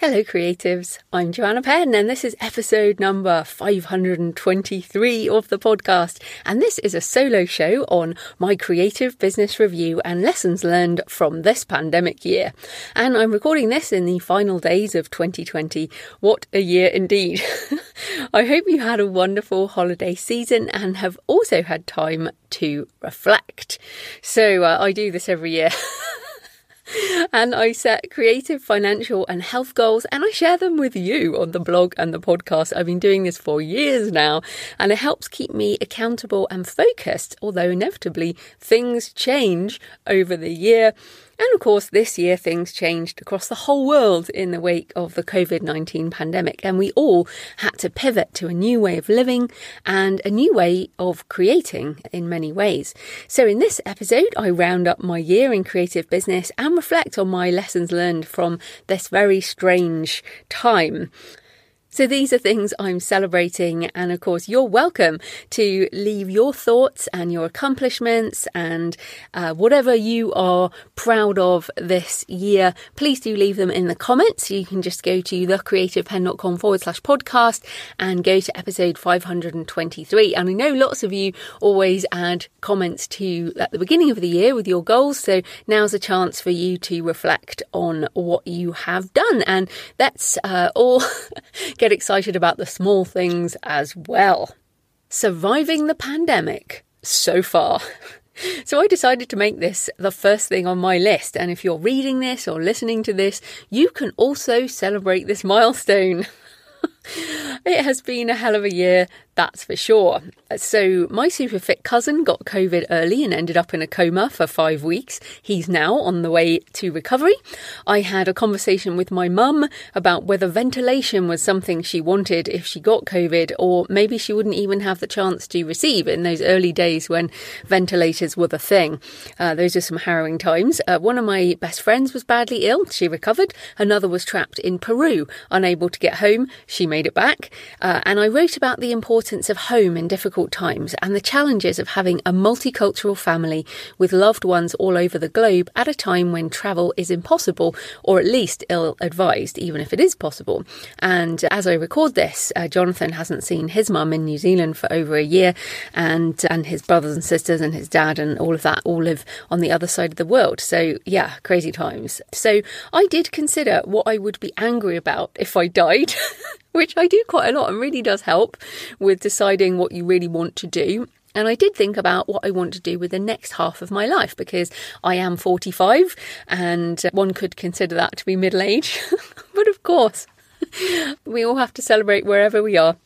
Hello, creatives. I'm Joanna Penn, and this is episode number 523 of the podcast. And this is a solo show on my creative business review and lessons learned from this pandemic year. And I'm recording this in the final days of 2020. What a year indeed. I hope you had a wonderful holiday season and have also had time to reflect. So uh, I do this every year. and I set creative, financial, and health goals, and I share them with you on the blog and the podcast. I've been doing this for years now, and it helps keep me accountable and focused, although inevitably things change over the year. And of course, this year things changed across the whole world in the wake of the COVID 19 pandemic, and we all had to pivot to a new way of living and a new way of creating in many ways. So, in this episode, I round up my year in creative business and reflect on my lessons learned from this very strange time. So these are things I'm celebrating, and of course, you're welcome to leave your thoughts and your accomplishments and uh, whatever you are proud of this year. Please do leave them in the comments. You can just go to thecreativepenn.com forward slash podcast and go to episode 523. And I know lots of you always add comments to at the beginning of the year with your goals, so now's a chance for you to reflect on what you have done, and that's uh, all. get excited about the small things as well. Surviving the pandemic so far. So I decided to make this the first thing on my list. And if you're reading this or listening to this, you can also celebrate this milestone. it has been a hell of a year that's for sure. So, my super fit cousin got COVID early and ended up in a coma for five weeks. He's now on the way to recovery. I had a conversation with my mum about whether ventilation was something she wanted if she got COVID, or maybe she wouldn't even have the chance to receive in those early days when ventilators were the thing. Uh, those are some harrowing times. Uh, one of my best friends was badly ill. She recovered. Another was trapped in Peru, unable to get home. She made it back. Uh, and I wrote about the importance importance of home in difficult times and the challenges of having a multicultural family with loved ones all over the globe at a time when travel is impossible or at least ill advised, even if it is possible. And as I record this, uh, Jonathan hasn't seen his mum in New Zealand for over a year, and and his brothers and sisters and his dad and all of that all live on the other side of the world. So yeah, crazy times. So I did consider what I would be angry about if I died. which I do quite a lot and really does help with deciding what you really want to do. And I did think about what I want to do with the next half of my life because I am 45 and one could consider that to be middle age. but of course, we all have to celebrate wherever we are.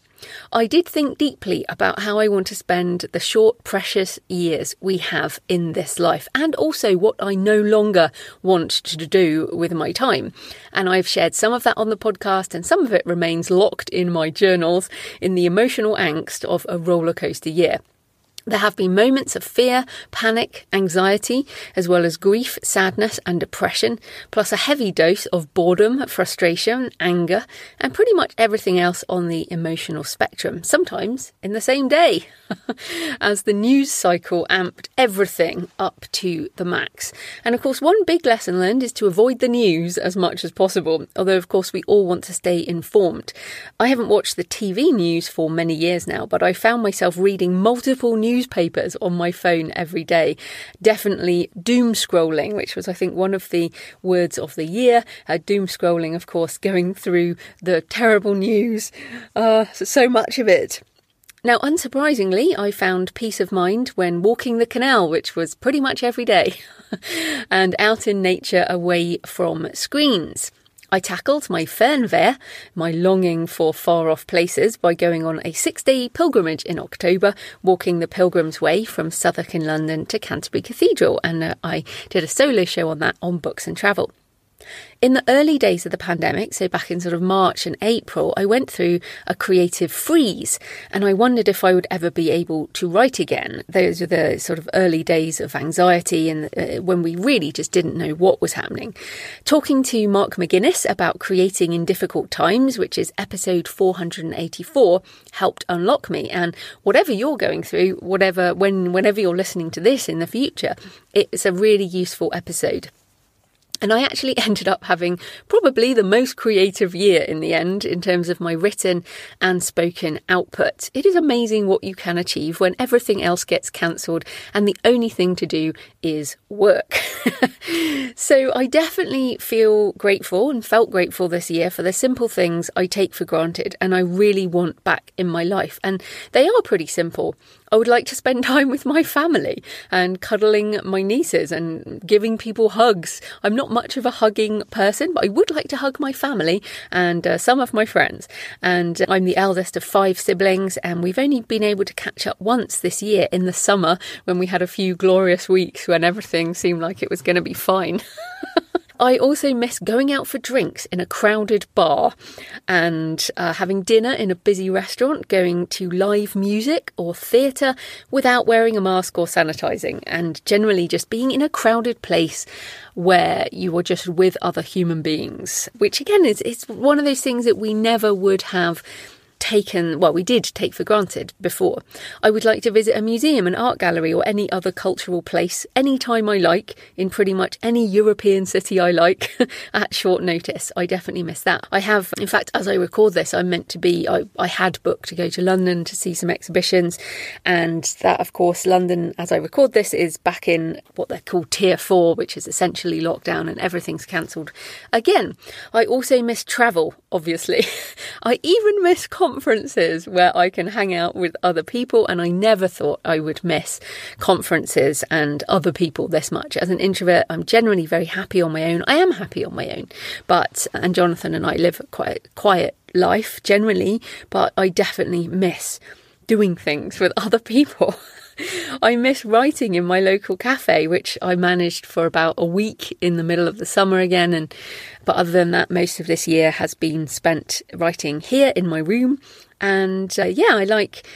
I did think deeply about how I want to spend the short, precious years we have in this life, and also what I no longer want to do with my time. And I've shared some of that on the podcast, and some of it remains locked in my journals in the emotional angst of a rollercoaster year. There have been moments of fear, panic, anxiety, as well as grief, sadness, and depression, plus a heavy dose of boredom, frustration, anger, and pretty much everything else on the emotional spectrum, sometimes in the same day, as the news cycle amped everything up to the max. And of course, one big lesson learned is to avoid the news as much as possible, although, of course, we all want to stay informed. I haven't watched the TV news for many years now, but I found myself reading multiple news newspapers on my phone every day. Definitely doom scrolling, which was, I think, one of the words of the year. Uh, doom scrolling, of course, going through the terrible news, uh, so much of it. Now, unsurprisingly, I found peace of mind when walking the canal, which was pretty much every day, and out in nature away from screens. I tackled my fernweh, my longing for far off places, by going on a six day pilgrimage in October, walking the Pilgrim's Way from Southwark in London to Canterbury Cathedral. And uh, I did a solo show on that on Books and Travel. In the early days of the pandemic, so back in sort of March and April, I went through a creative freeze and I wondered if I would ever be able to write again. Those were the sort of early days of anxiety and uh, when we really just didn't know what was happening. Talking to Mark McGuinness about creating in difficult times, which is episode 484, helped unlock me. And whatever you're going through, whatever, when, whenever you're listening to this in the future, it's a really useful episode. And I actually ended up having probably the most creative year in the end in terms of my written and spoken output. It is amazing what you can achieve when everything else gets cancelled and the only thing to do is work. so I definitely feel grateful and felt grateful this year for the simple things I take for granted and I really want back in my life. And they are pretty simple. I would like to spend time with my family and cuddling my nieces and giving people hugs. I'm not much of a hugging person, but I would like to hug my family and uh, some of my friends. And I'm the eldest of five siblings, and we've only been able to catch up once this year in the summer when we had a few glorious weeks when everything seemed like it was going to be fine. I also miss going out for drinks in a crowded bar and uh, having dinner in a busy restaurant, going to live music or theatre without wearing a mask or sanitising, and generally just being in a crowded place where you are just with other human beings, which again is it's one of those things that we never would have taken, well, we did take for granted before. I would like to visit a museum, an art gallery, or any other cultural place anytime I like in pretty much any European city I like at short notice. I definitely miss that. I have, in fact, as I record this, I'm meant to be, I, I had booked to go to London to see some exhibitions, and that, of course, London, as I record this, is back in what they're called tier four, which is essentially lockdown and everything's cancelled again. I also miss travel, obviously. I even miss conferences where I can hang out with other people, and I never thought I would miss conferences and other people this much. As an introvert, I'm generally very happy on my own. I am happy on my own, but and Jonathan and I live a quite quiet life generally, but I definitely miss doing things with other people. I miss writing in my local cafe, which I managed for about a week in the middle of the summer again. And but other than that, most of this year has been spent writing here in my room. And uh, yeah, I like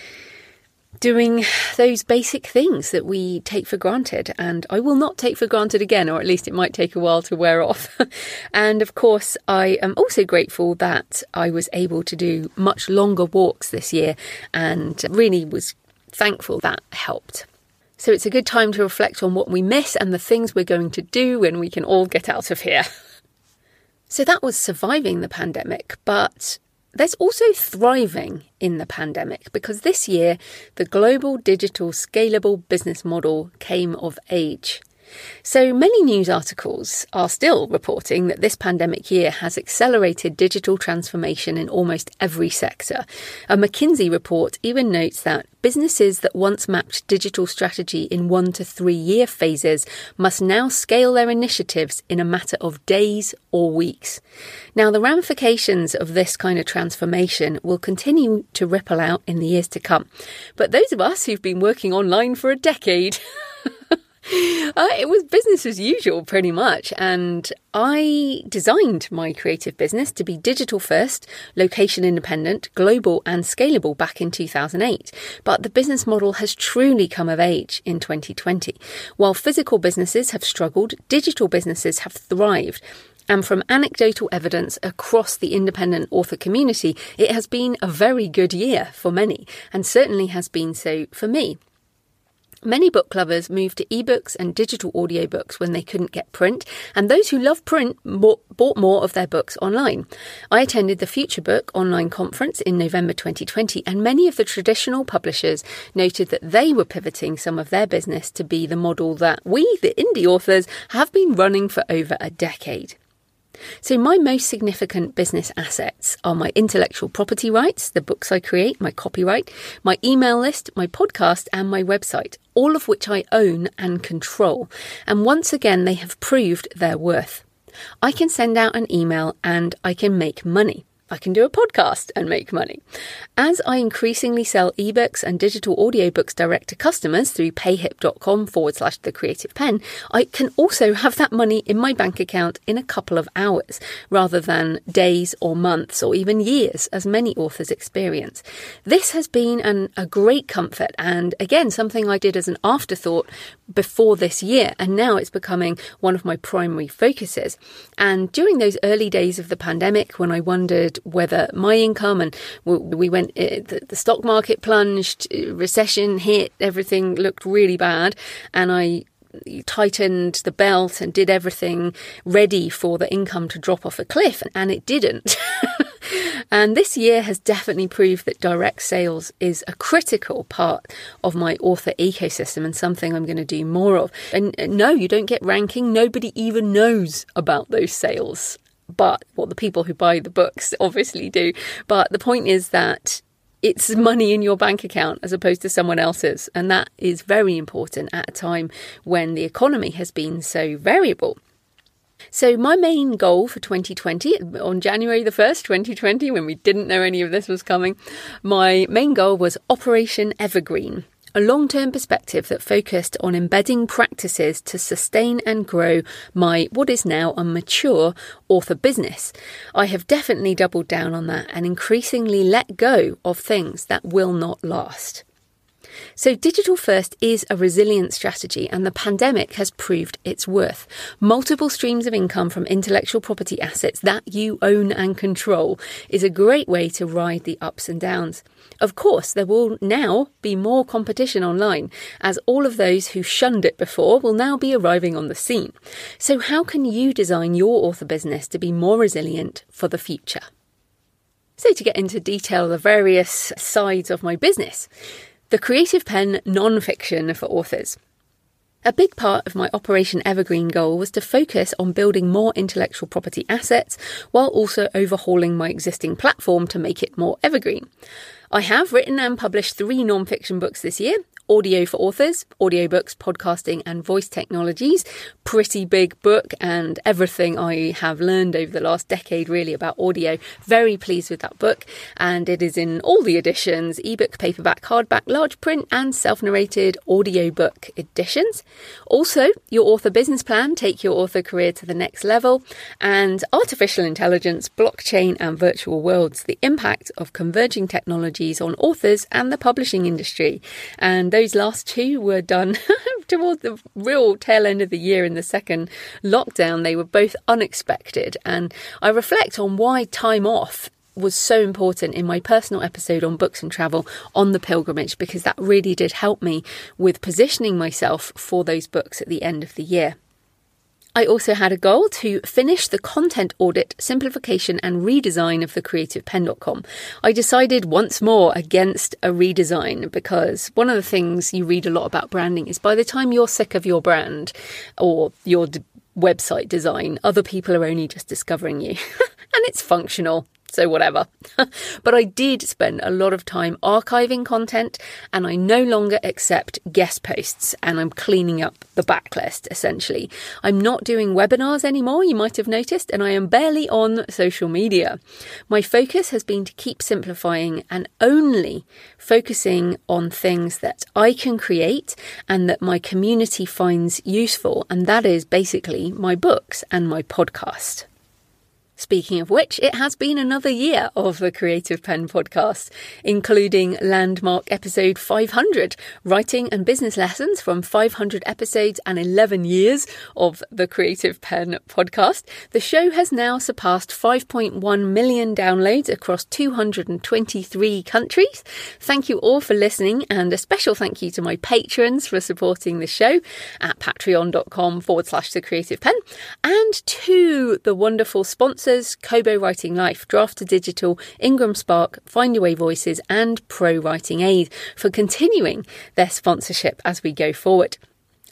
doing those basic things that we take for granted and I will not take for granted again or at least it might take a while to wear off. and of course I am also grateful that I was able to do much longer walks this year and really was thankful that helped. So it's a good time to reflect on what we miss and the things we're going to do when we can all get out of here. so that was surviving the pandemic, but there's also thriving in the pandemic because this year the global digital scalable business model came of age. So many news articles are still reporting that this pandemic year has accelerated digital transformation in almost every sector. A McKinsey report even notes that businesses that once mapped digital strategy in one to three year phases must now scale their initiatives in a matter of days or weeks. Now, the ramifications of this kind of transformation will continue to ripple out in the years to come. But those of us who've been working online for a decade, Uh, it was business as usual, pretty much. And I designed my creative business to be digital first, location independent, global, and scalable back in 2008. But the business model has truly come of age in 2020. While physical businesses have struggled, digital businesses have thrived. And from anecdotal evidence across the independent author community, it has been a very good year for many, and certainly has been so for me. Many book lovers moved to ebooks and digital audiobooks when they couldn't get print, and those who love print bought more of their books online. I attended the Future Book online conference in November 2020, and many of the traditional publishers noted that they were pivoting some of their business to be the model that we, the indie authors, have been running for over a decade. So, my most significant business assets are my intellectual property rights, the books I create, my copyright, my email list, my podcast, and my website, all of which I own and control. And once again, they have proved their worth. I can send out an email and I can make money. I can do a podcast and make money. As I increasingly sell ebooks and digital audiobooks direct to customers through payhip.com forward slash the creative penn, I can also have that money in my bank account in a couple of hours rather than days or months or even years, as many authors experience. This has been an, a great comfort and again, something I did as an afterthought before this year, and now it's becoming one of my primary focuses. And during those early days of the pandemic, when I wondered whether my income and we went, eh, the stock market plunged, eh, recession hit, everything looked really bad. And I tightened the belt and did everything ready for the income to drop off a cliff, and it didn't. and this year has definitely proved that direct sales is a critical part of my author ecosystem and something I'm going to do more of. And no, you don't get ranking, nobody even knows about those sales but well, the people who buy the books obviously do. But the point is that it's money in your bank account as opposed to someone else's. And that is very important at a time when the economy has been so variable. So, my main goal for 2020, on January the 1st, 2020, when we didn't know any of this was coming, my main goal was Operation Evergreen a long term perspective that focused on embedding practices to sustain and grow my what is now a mature author business. I have definitely doubled down on that and increasingly let go of things that will not last. So, digital first is a resilient strategy, and the pandemic has proved its worth. Multiple streams of income from intellectual property assets that you own and control is a great way to ride the ups and downs. Of course, there will now be more competition online, as all of those who shunned it before will now be arriving on the scene. So, how can you design your author business to be more resilient for the future? So, to get into detail the various sides of my business, the Creative Penn non-fiction for authors. A big part of my Operation Evergreen goal was to focus on building more intellectual property assets while also overhauling my existing platform to make it more evergreen. I have written and published three non-fiction books this year, Audio for Authors, Audiobooks, Podcasting and Voice Technologies. Pretty big book and everything I have learned over the last decade really about audio. Very pleased with that book and it is in all the editions, ebook, paperback, hardback, large print and self-narrated audiobook editions. Also, your author business plan, take your author career to the next level and artificial intelligence, blockchain and virtual worlds, the impact of converging technologies on authors and the publishing industry. And those last two were done towards the real tail end of the year in the second lockdown. They were both unexpected. And I reflect on why time off was so important in my personal episode on books and travel on the pilgrimage because that really did help me with positioning myself for those books at the end of the year. I also had a goal to finish the content audit, simplification, and redesign of the creativepenn.com. I decided once more against a redesign because one of the things you read a lot about branding is by the time you're sick of your brand or your d- website design, other people are only just discovering you. and it's functional so whatever. but I did spend a lot of time archiving content and I no longer accept guest posts and I'm cleaning up the backlist essentially. I'm not doing webinars anymore, you might have noticed, and I am barely on social media. My focus has been to keep simplifying and only focusing on things that I can create and that my community finds useful, and that is basically my books and my podcast. Speaking of which, it has been another year of the Creative Penn podcast, including landmark episode 500, writing and business lessons from 500 episodes and 11 years of the Creative Penn podcast. The show has now surpassed 5.1 million downloads across 223 countries. Thank you all for listening, and a special thank you to my patrons for supporting the show at patreon.com forward slash the Creative Penn and to the wonderful sponsors sponsors Kobo Writing Life, Draft2Digital, Ingram Spark, Findaway Voices, and Pro Writing Aid for continuing their sponsorship as we go forward.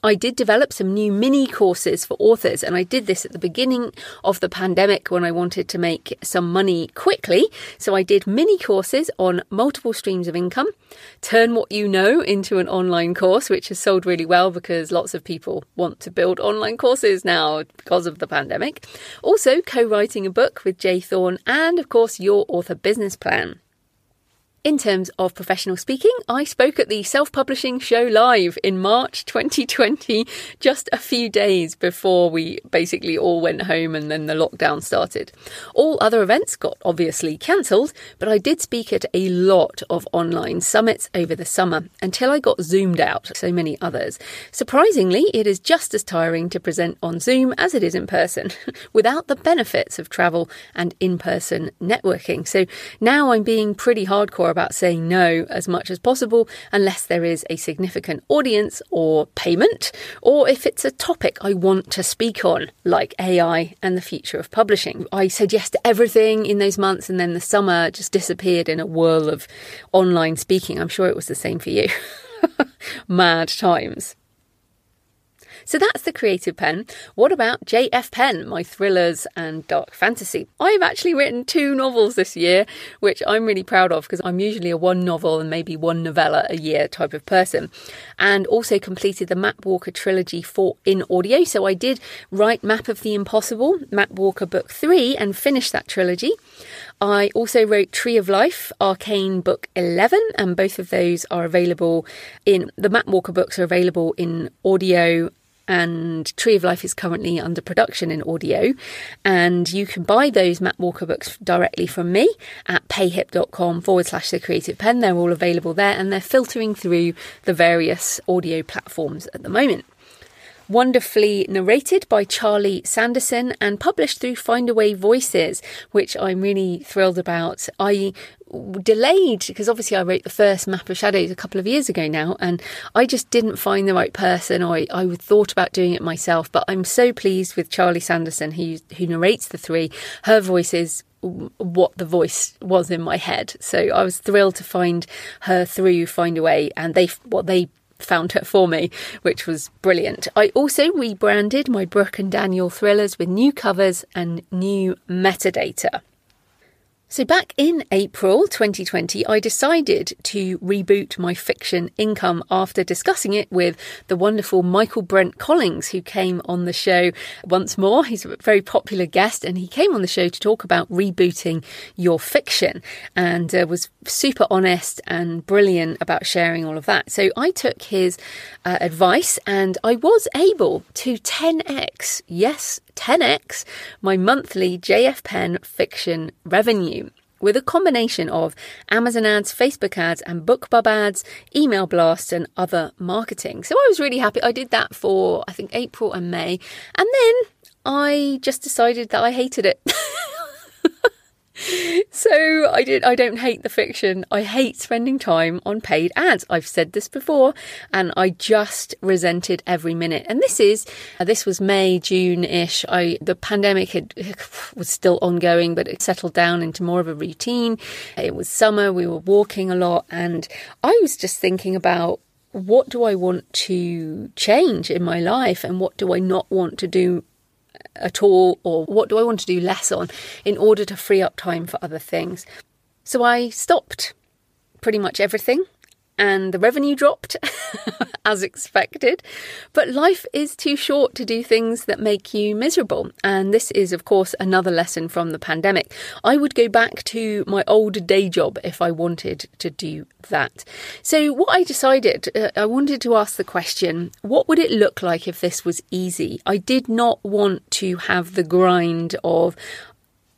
I did develop some new mini courses for authors, and I did this at the beginning of the pandemic when I wanted to make some money quickly. So I did mini courses on multiple streams of income, turn what you know into an online course, which has sold really well because lots of people want to build online courses now because of the pandemic. Also, co writing a book with J. Thorn, and of course, your author business plan. In terms of professional speaking, I spoke at the Self Publishing Show Live in March 2020, just a few days before we basically all went home and then the lockdown started. All other events got obviously cancelled, but I did speak at a lot of online summits over the summer until I got zoomed out, so many others. Surprisingly, it is just as tiring to present on Zoom as it is in person, without the benefits of travel and in person networking. So now I'm being pretty hardcore about saying no as much as possible unless there is a significant audience or payment, or if it's a topic I want to speak on, like AI and the future of publishing. I said yes to everything in those months, and then the summer just disappeared in a whirl of online speaking. I'm sure it was the same for you. Mad times. So that's the Creative Penn. What about JF Penn, my thrillers and dark fantasy? I've actually written two novels this year, which I'm really proud of because I'm usually a one novel and maybe one novella a year type of person. And also completed the Map Walker trilogy for in audio. So I did write Map of the Impossible, Map Walker Book 3, and finished that trilogy. I also wrote Tree of Life, Arcane Book 11, and both of those are available in the Map Walker books are available in audio and Tree of Life is currently under production in audio. And you can buy those Map Walker books directly from me at payhip.com forward slash the creative penn. They're all available there and they're filtering through the various audio platforms at the moment wonderfully narrated by Charlie Sanderson and published through Findaway Voices, which I'm really thrilled about. I delayed because obviously I wrote the first map of shadows a couple of years ago now and I just didn't find the right person. Or I, I thought about doing it myself but I'm so pleased with Charlie Sanderson who who narrates the three. Her voice is what the voice was in my head. So I was thrilled to find her through find Findaway and they what they found her for me, which was brilliant. I also rebranded my Brooke and Daniel thrillers with new covers and new metadata. So, back in April 2020, I decided to reboot my fiction income after discussing it with the wonderful Michaelbrent Collings, who came on the show once more. He's a very popular guest, and he came on the show to talk about rebooting your fiction and uh, was super honest and brilliant about sharing all of that. So, I took his uh, advice and I was able to 10x, yes, 10x my monthly JF Penn fiction revenue with a combination of Amazon ads, Facebook ads, and BookBub ads, email blasts, and other marketing. So I was really happy. I did that for, I think, April and May. And then I just decided that I hated it. so I did I don't hate the fiction. I hate spending time on paid ads. I've said this before and I just resented every minute. And this is uh, this was May, June-ish. I the pandemic had was still ongoing but it settled down into more of a routine. It was summer, we were walking a lot and I was just thinking about what do I want to change in my life and what do I not want to do at all, or what do I want to do less on in order to free up time for other things. So I stopped pretty much everything and the revenue dropped as expected. But life is too short to do things that make you miserable. And this is, of course, another lesson from the pandemic. I would go back to my old day job if I wanted to do that. So, what I decided, uh, I wanted to ask the question what would it look like if this was easy? I did not want to have the grind of,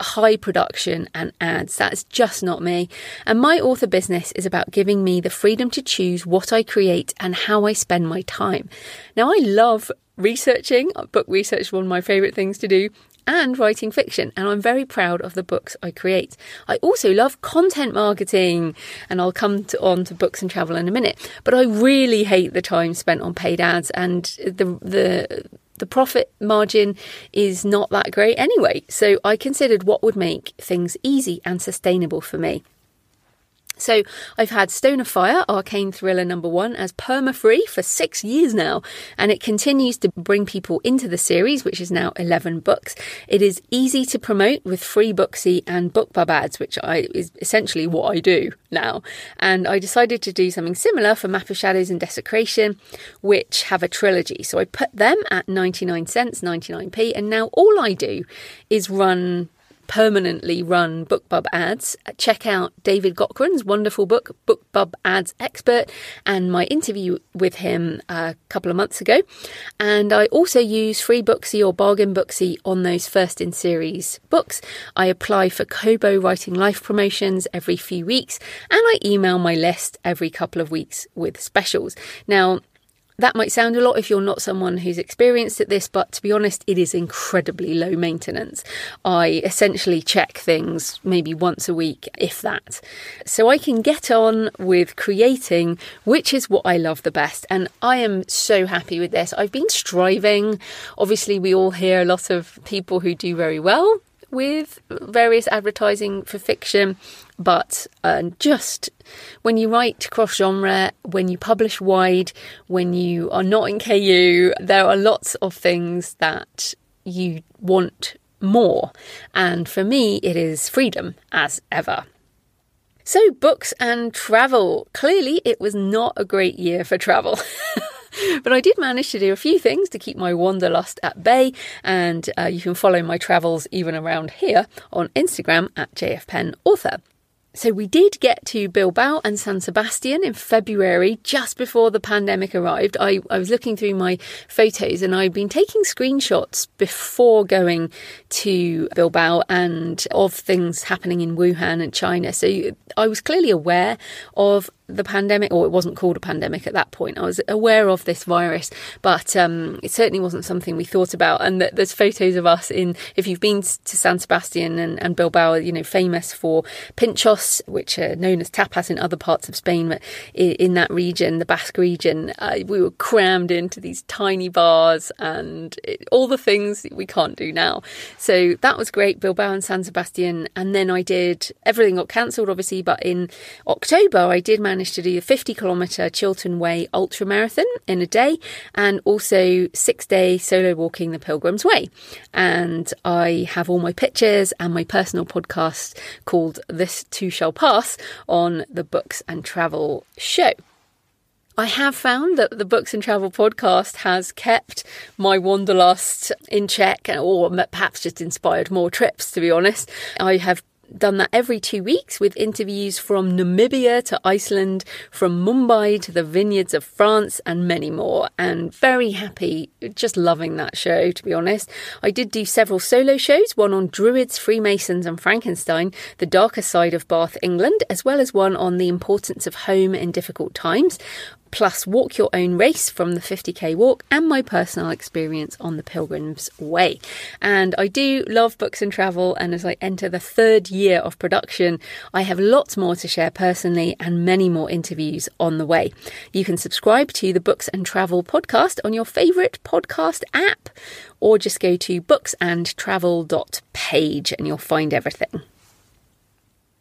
high production and ads. That's just not me. And my author business is about giving me the freedom to choose what I create and how I spend my time. Now, I love researching. Uh, book research is one of my favourite things to do. And writing fiction, and I'm very proud of the books I create. I also love content marketing, and I'll come to, on to books and travel in a minute. But I really hate the time spent on paid ads and the the the profit margin is not that great anyway. So I considered what would make things easy and sustainable for me. So I've had Stone of Fire, Arcane Thriller number one, as perma free for six years now, and it continues to bring people into the series, which is now 11 books. It is easy to promote with free Booksy and BookBub ads, which I, is essentially what I do now. And I decided to do something similar for Map of Shadows and Desecration, which have a trilogy. So I put them at 99 cents, 99p, and now all I do is run permanently run BookBub ads, check out David Gaughran's wonderful book, BookBub Ads Expert, and my interview with him a couple of months ago. And I also use free Booksy or bargain Booksy on those first in series books. I apply for Kobo Writing Life promotions every few weeks, and I email my list every couple of weeks with specials. Now, that might sound a lot if you're not someone who's experienced at this, but to be honest, it is incredibly low maintenance. I essentially check things maybe once a week, if that. So I can get on with creating, which is what I love the best. And I am so happy with this. I've been striving. Obviously, we all hear a lot of people who do very well with various advertising for fiction, but uh, just when you write cross genre, when you publish wide, when you are not in KU, there are lots of things that you want more. And for me, it is freedom as ever. So, books and travel. Clearly, it was not a great year for travel. but I did manage to do a few things to keep my wanderlust at bay, and uh, you can follow my travels even around here on Instagram at jfpennauthor. So we did get to Bilbao and San Sebastian in February, just before the pandemic arrived. I, I was looking through my photos and I'd been taking screenshots before going to Bilbao and of things happening in Wuhan and China. So I was clearly aware of the pandemic, or it wasn't called a pandemic at that point. I was aware of this virus, but um, it certainly wasn't something we thought about. And there's photos of us in, if you've been to San Sebastian and, and Bilbao, you know, famous for pinchos, which are known as tapas in other parts of Spain, but in, that region, the Basque region, uh, we were crammed into these tiny bars and it, all the things we can't do now. So that was great, Bilbao and San Sebastian. And then I did, everything got cancelled, obviously, but in October, I did manage to do the 50 kilometre Chiltern Way ultra marathon in a day and also six day solo walking the Pilgrim's Way. And I have all my pictures and my personal podcast called This Too Shall Pass on the Books and Travel show. I have found that the Books and Travel podcast has kept my wanderlust in check, or perhaps just inspired more trips, to be honest. I have done that every two weeks with interviews from Namibia to Iceland, from Mumbai to the vineyards of France, and many more. And very happy, just loving that show, to be honest. I did do several solo shows, one on Druids, Freemasons, and Frankenstein, the darker side of Bath, England, as well as one on the importance of home in difficult times plus walk your own race from the 50k walk and my personal experience on the Pilgrim's Way. And I do love books and travel, and as I enter the third year of production, I have lots more to share personally and many more interviews on the way. You can subscribe to the Books and Travel podcast on your favourite podcast app, or just go to booksandtravel.page and you'll find everything.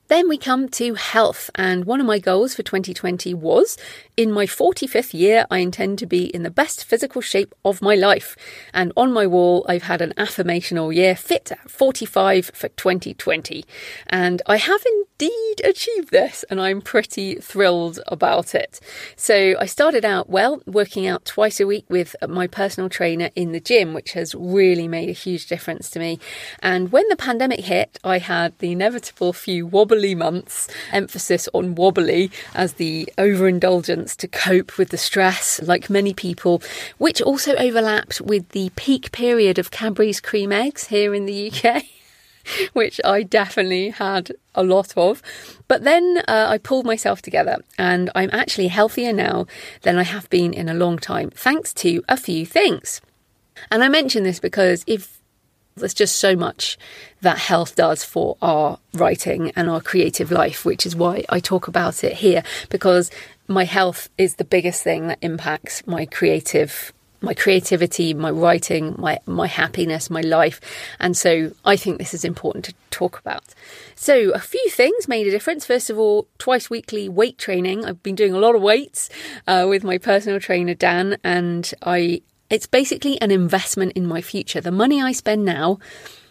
Then we come to health, and one of my goals for 2020 was in my 45th year, I intend to be in the best physical shape of my life. And on my wall, I've had an affirmation all year fit at 45 for 2020. And I have indeed achieved this, and I'm pretty thrilled about it. So I started out well, working out twice a week with my personal trainer in the gym, which has really made a huge difference to me. And when the pandemic hit, I had the inevitable few wobbly months, emphasis on wobbly as the overindulgence to cope with the stress, like many people, which also overlapped with the peak period of Cadbury's cream eggs here in the UK. which I definitely had a lot of. But then uh, I pulled myself together and I'm actually healthier now than I have been in a long time, thanks to a few things. And I mention this because if there's just so much that health does for our writing and our creative life, which is why I talk about it here, because my health is the biggest thing that impacts my creative my creativity, my writing, my my happiness, my life. And so I think this is important to talk about. So a few things made a difference. First of all, twice weekly weight training. I've been doing a lot of weights uh, with my personal trainer Dan, and I it's basically an investment in my future. The money I spend now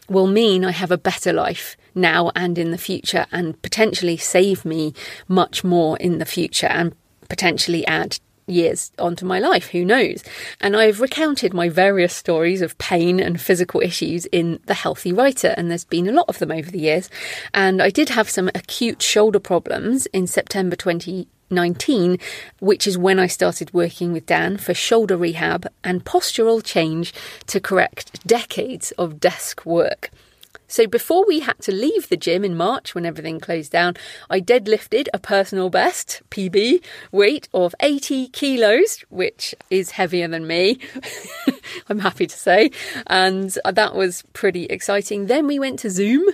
will mean I have a better life now and in the future, and potentially save me much more in the future, and potentially add years onto my life, who knows? And I've recounted my various stories of pain and physical issues in The Healthy Writer, and there's been a lot of them over the years. And I did have some acute shoulder problems in September 2019, which is when I started working with Dan for shoulder rehab and postural change to correct decades of desk work. So before we had to leave the gym in March when everything closed down, I deadlifted a personal best PB weight of 80 kilos, which is heavier than me. I'm happy to say. And that was pretty exciting. Then we went to Zoom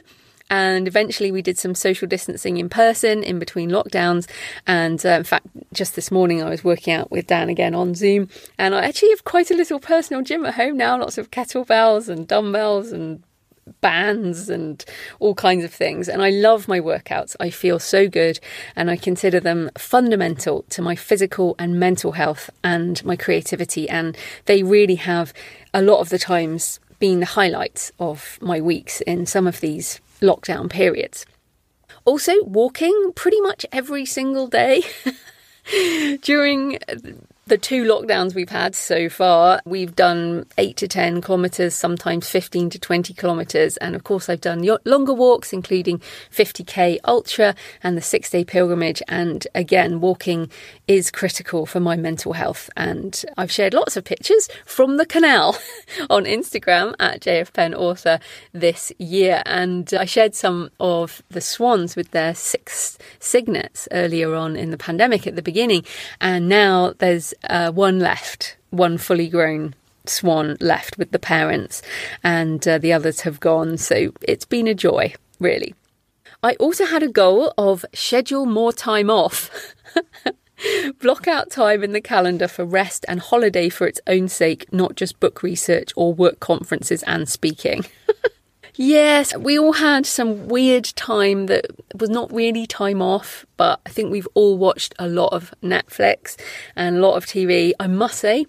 and eventually we did some social distancing in person in between lockdowns and uh, in fact just this morning i was working out with dan again on zoom and i actually have quite a little personal gym at home now lots of kettlebells and dumbbells and bands and all kinds of things. And I love my workouts. I feel so good and I consider them fundamental to my physical and mental health and my creativity. And they really have a lot of the times been the highlights of my weeks in some of these lockdown periods. Also, walking pretty much every single day. During the two lockdowns we've had so far, we've done 8 to 10 kilometres, sometimes 15 to 20 kilometres. And of course, I've done longer walks, including 50k ultra and the six day pilgrimage. And again, walking is critical for my mental health. And I've shared lots of pictures from the canal on Instagram at JFPenn Author this year. And I shared some of the swans with their six cygnets earlier on in the pandemic at the beginning. And now there's uh, one left, one fully grown swan left with the parents, and uh, the others have gone. So it's been a joy, really. I also had a goal of schedule more time off. Block out time in the calendar for rest and holiday for its own sake, not just book research or work conferences and speaking. Yes, we all had some weird time that was not really time off, but I think we've all watched a lot of Netflix and a lot of TV. I must say,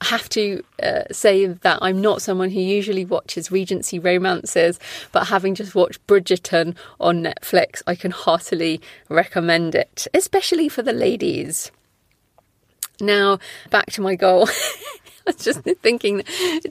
I have to uh, say that I'm not someone who usually watches Regency romances, but having just watched Bridgerton on Netflix, I can heartily recommend it, especially for the ladies. Now, back to my goal. I was just thinking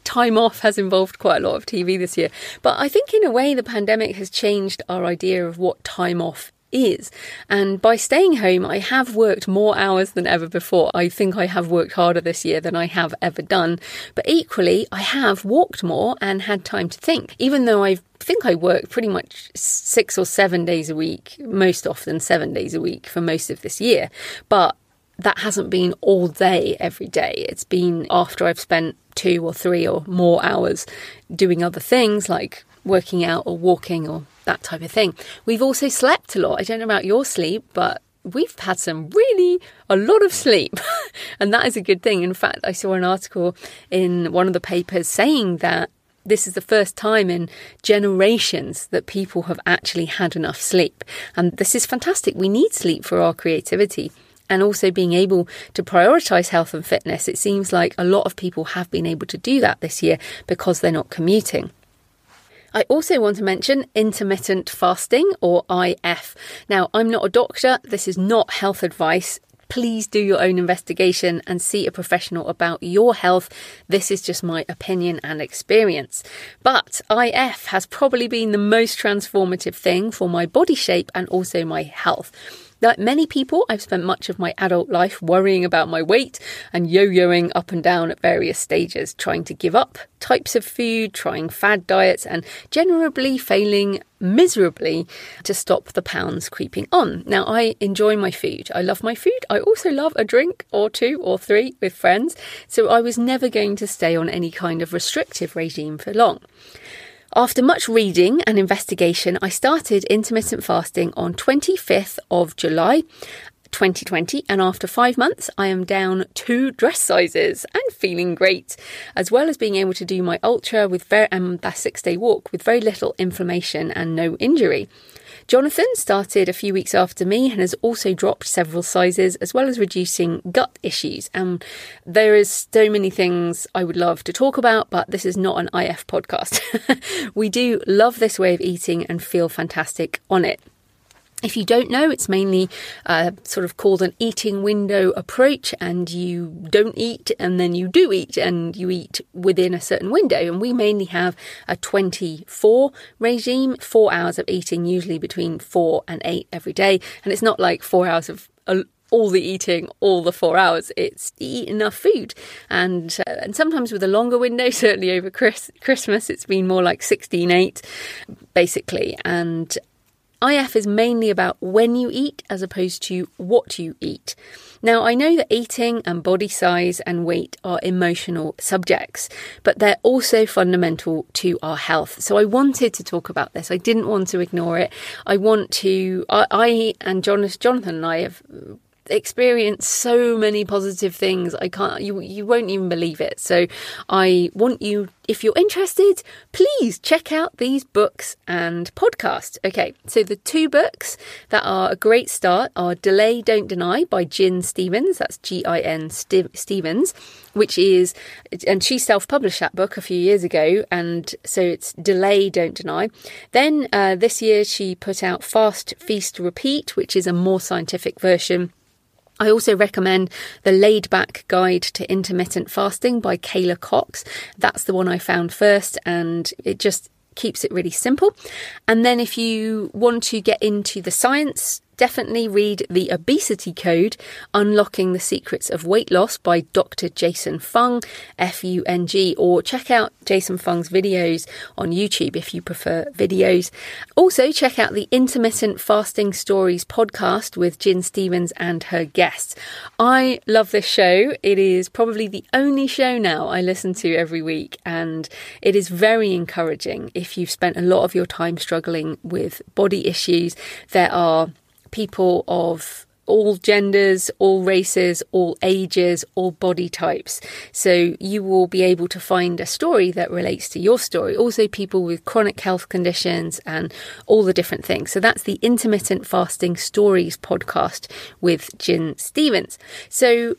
time off has involved quite a lot of TV this year. But I think, in a way, the pandemic has changed our idea of what time off is. And by staying home, I have worked more hours than ever before. I think I have worked harder this year than I have ever done. But equally, I have walked more and had time to think. Even though I think I work pretty much six or seven days a week, most often seven days a week for most of this year. But that hasn't been all day every day. It's been after I've spent two or three or more hours doing other things like working out or walking or that type of thing. We've also slept a lot. I don't know about your sleep, but we've had some really a lot of sleep and that is a good thing in fact i saw an article in one of the papers saying that this is the first time in generations that people have actually had enough sleep and this is fantastic we need sleep for our creativity and also being able to prioritize health and fitness. It seems like a lot of people have been able to do that this year because they're not commuting. I also want to mention intermittent fasting or IF. Now, I'm not a doctor, this is not health advice. Please do your own investigation and see a professional about your health. This is just my opinion and experience. But IF has probably been the most transformative thing for my body shape and also my health. Like many people, I've spent much of my adult life worrying about my weight and yo yoing up and down at various stages, trying to give up types of food, trying fad diets, and generally failing miserably to stop the pounds creeping on. Now, I enjoy my food. I love my food. I also love a drink or two or three with friends. So I was never going to stay on any kind of restrictive regime for long. After much reading and investigation, I started intermittent fasting on 25th of July 2020, and after five months, I am down two dress sizes and feeling great, as well as being able to do my ultra with very, um, that six day walk with very little inflammation and no injury. Jonathan started a few weeks after me and has also dropped several sizes as well as reducing gut issues. And there is so many things I would love to talk about, but this is not an IF podcast. we do love this way of eating and feel fantastic on it. If you don't know, it's mainly uh, sort of called an eating window approach, and you don't eat and then you do eat, and you eat within a certain window. And we mainly have a 24 regime, four hours of eating, usually between four and eight every day. And it's not like four hours of all the eating all the four hours. It's eat enough food, and uh, and sometimes with a longer window. Certainly over Chris, Christmas, it's been more like sixteen eight, basically. And IF is mainly about when you eat as opposed to what you eat. Now, I know that eating and body size and weight are emotional subjects, but they're also fundamental to our health. So I wanted to talk about this. I didn't want to ignore it. I want to, I, I and Jonathan and I have experienced so many positive things. I can't, you, you won't even believe it. So I want you, if you're interested, please check out these books and podcast. Okay. So the two books that are a great start are Delay, Don't Deny by Gin Stephens. That's G-I-N Stephens, which is, and she self-published that book a few years ago. And so it's Delay, Don't Deny. Then uh, this year she put out Fast, Feast, Repeat, which is a more scientific version I also recommend the Laid Back Guide to Intermittent Fasting by Kayla Cox. That's the one I found first, and it just keeps it really simple. And then if you want to get into the science, definitely read The Obesity Code Unlocking the Secrets of Weight Loss by Dr. Jason Fung, F U N G, or check out Jason Fung's videos on YouTube if you prefer videos. Also, check out the Intermittent Fasting Stories podcast with Gin Stephens and her guests. I love this show. It is probably the only show now I listen to every week, and it is very encouraging if you've spent a lot of your time struggling with body issues. There are people of all genders, all races, all ages, all body types. So you will be able to find a story that relates to your story. Also, people with chronic health conditions and all the different things. So that's the Intermittent Fasting Stories podcast with Gin Stephens. So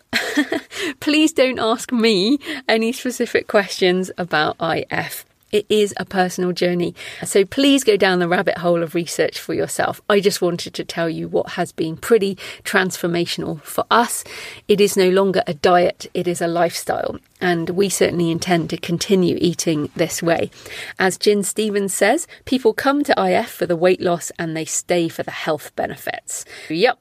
please don't ask me any specific questions about IF. It is a personal journey. So please go down the rabbit hole of research for yourself. I just wanted to tell you what has been pretty transformational for us. It is no longer a diet, it is a lifestyle. And we certainly intend to continue eating this way. As Gin Stephens says, people come to IF for the weight loss and they stay for the health benefits. Yep,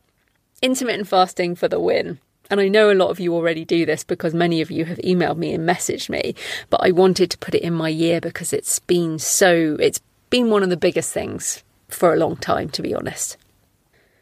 intermittent fasting for the win. And I know a lot of you already do this because many of you have emailed me and messaged me, but I wanted to put it in my year because it's been so, it's been one of the biggest things for a long time, to be honest.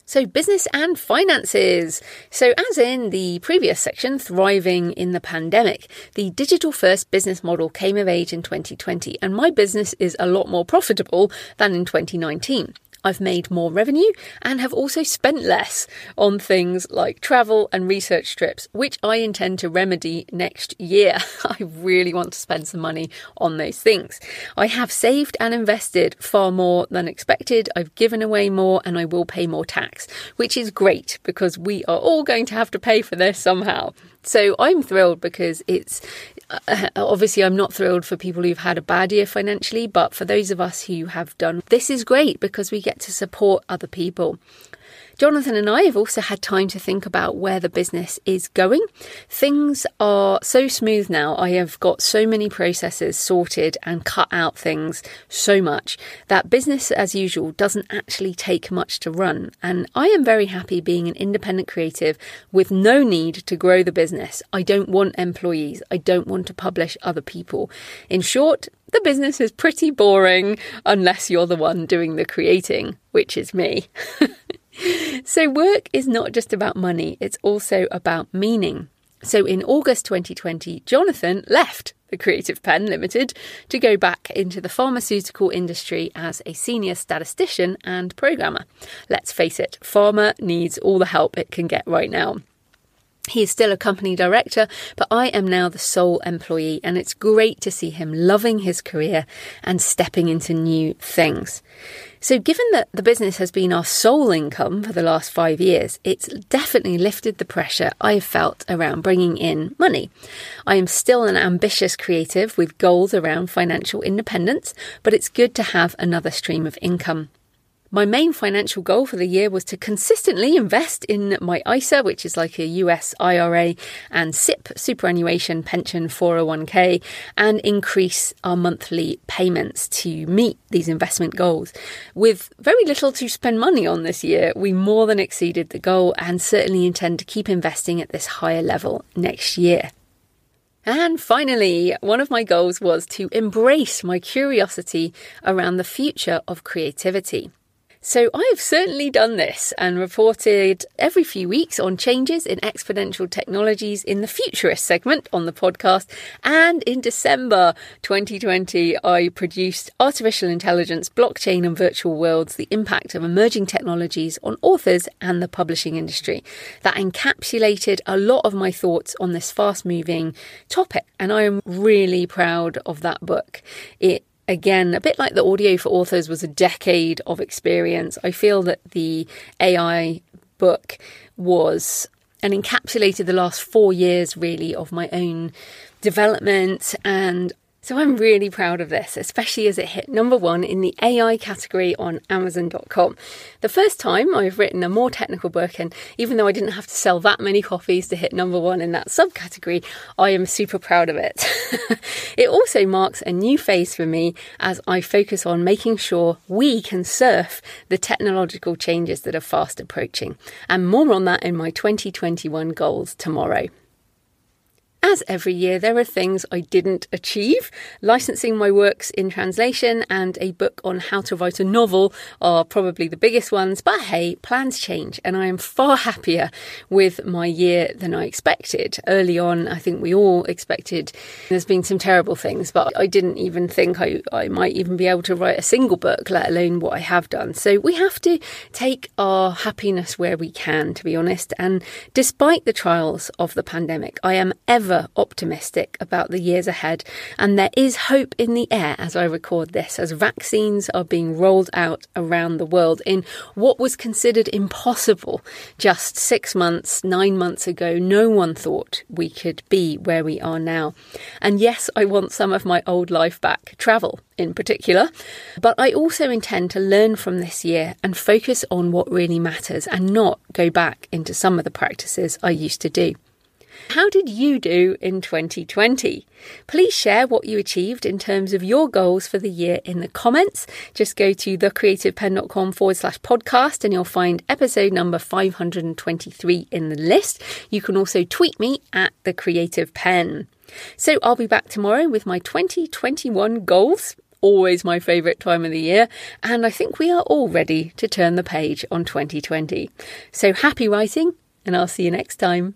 So, business and finances. So, as in the previous section, thriving in the pandemic, the digital first business model came of age in 2020, and my business is a lot more profitable than in 2019. I've made more revenue and have also spent less on things like travel and research trips, which I intend to remedy next year. I really want to spend some money on those things. I have saved and invested far more than expected. I've given away more and I will pay more tax, which is great because we are all going to have to pay for this somehow. So I'm thrilled because it's obviously I'm not thrilled for people who've had a bad year financially, but for those of us who have done, this is great because we get to support other people. Jonathan and I have also had time to think about where the business is going. Things are so smooth now. I have got so many processes sorted and cut out things so much that business as usual doesn't actually take much to run. And I am very happy being an independent creative with no need to grow the business. I don't want employees. I don't want to publish other people. In short, the business is pretty boring unless you're the one doing the creating, which is me. so, work is not just about money, it's also about meaning. So, in August 2020, Jonathan left the Creative Penn Limited, to go back into the pharmaceutical industry as a senior statistician and programmer. Let's face it, pharma needs all the help it can get right now. He is still a company director, but I am now the sole employee, and it's great to see him loving his career and stepping into new things. So, given that the business has been our sole income for the last five years, it's definitely lifted the pressure I've felt around bringing in money. I am still an ambitious creative with goals around financial independence, but it's good to have another stream of income. My main financial goal for the year was to consistently invest in my ISA, which is like a US IRA, and SIPP, superannuation pension 401k, and increase our monthly payments to meet these investment goals. With very little to spend money on this year, we more than exceeded the goal and certainly intend to keep investing at this higher level next year. And finally, one of my goals was to embrace my curiosity around the future of creativity. So I've certainly done this and reported every few weeks on changes in exponential technologies in the futurist segment on the podcast. And in December 2020, I produced Artificial Intelligence, Blockchain and Virtual Worlds, the impact of emerging technologies on authors and the publishing industry. That encapsulated a lot of my thoughts on this fast moving topic. And I am really proud of that book. It again, a bit like the audio for authors was a decade of experience, I feel that the AI book was and encapsulated the last four years really of my own development and so I'm really proud of this, especially as it hit number one in the AI category on Amazon.com. The first time I've written a more technical book, and even though I didn't have to sell that many copies to hit number one in that subcategory, I am super proud of it. it also marks a new phase for me as I focus on making sure we can surf the technological changes that are fast approaching. And more on that in my 2021 goals tomorrow. As every year, there are things I didn't achieve. Licensing my works in translation and a book on how to write a novel are probably the biggest ones, but hey, plans change, and I am far happier with my year than I expected. Early on, I think we all expected there's been some terrible things, but I didn't even think I, I might even be able to write a single book, let alone what I have done. So we have to take our happiness where we can, to be honest. And despite the trials of the pandemic, I am ever optimistic about the years ahead, and there is hope in the air as I record this, as vaccines are being rolled out around the world in what was considered impossible just six months, nine months ago. No one thought we could be where we are now. And yes, I want some of my old life back, travel in particular, but I also intend to learn from this year and focus on what really matters and not go back into some of the practices I used to do. How did you do in 2020? Please share what you achieved in terms of your goals for the year in the comments. Just go to thecreativepenn.com forward slash podcast and you'll find episode number 523 in the list. You can also tweet me at the creative penn. So I'll be back tomorrow with my 2021 goals always my favourite time of the year, and I think we are all ready to turn the page on 2020. So happy writing, and I'll see you next time.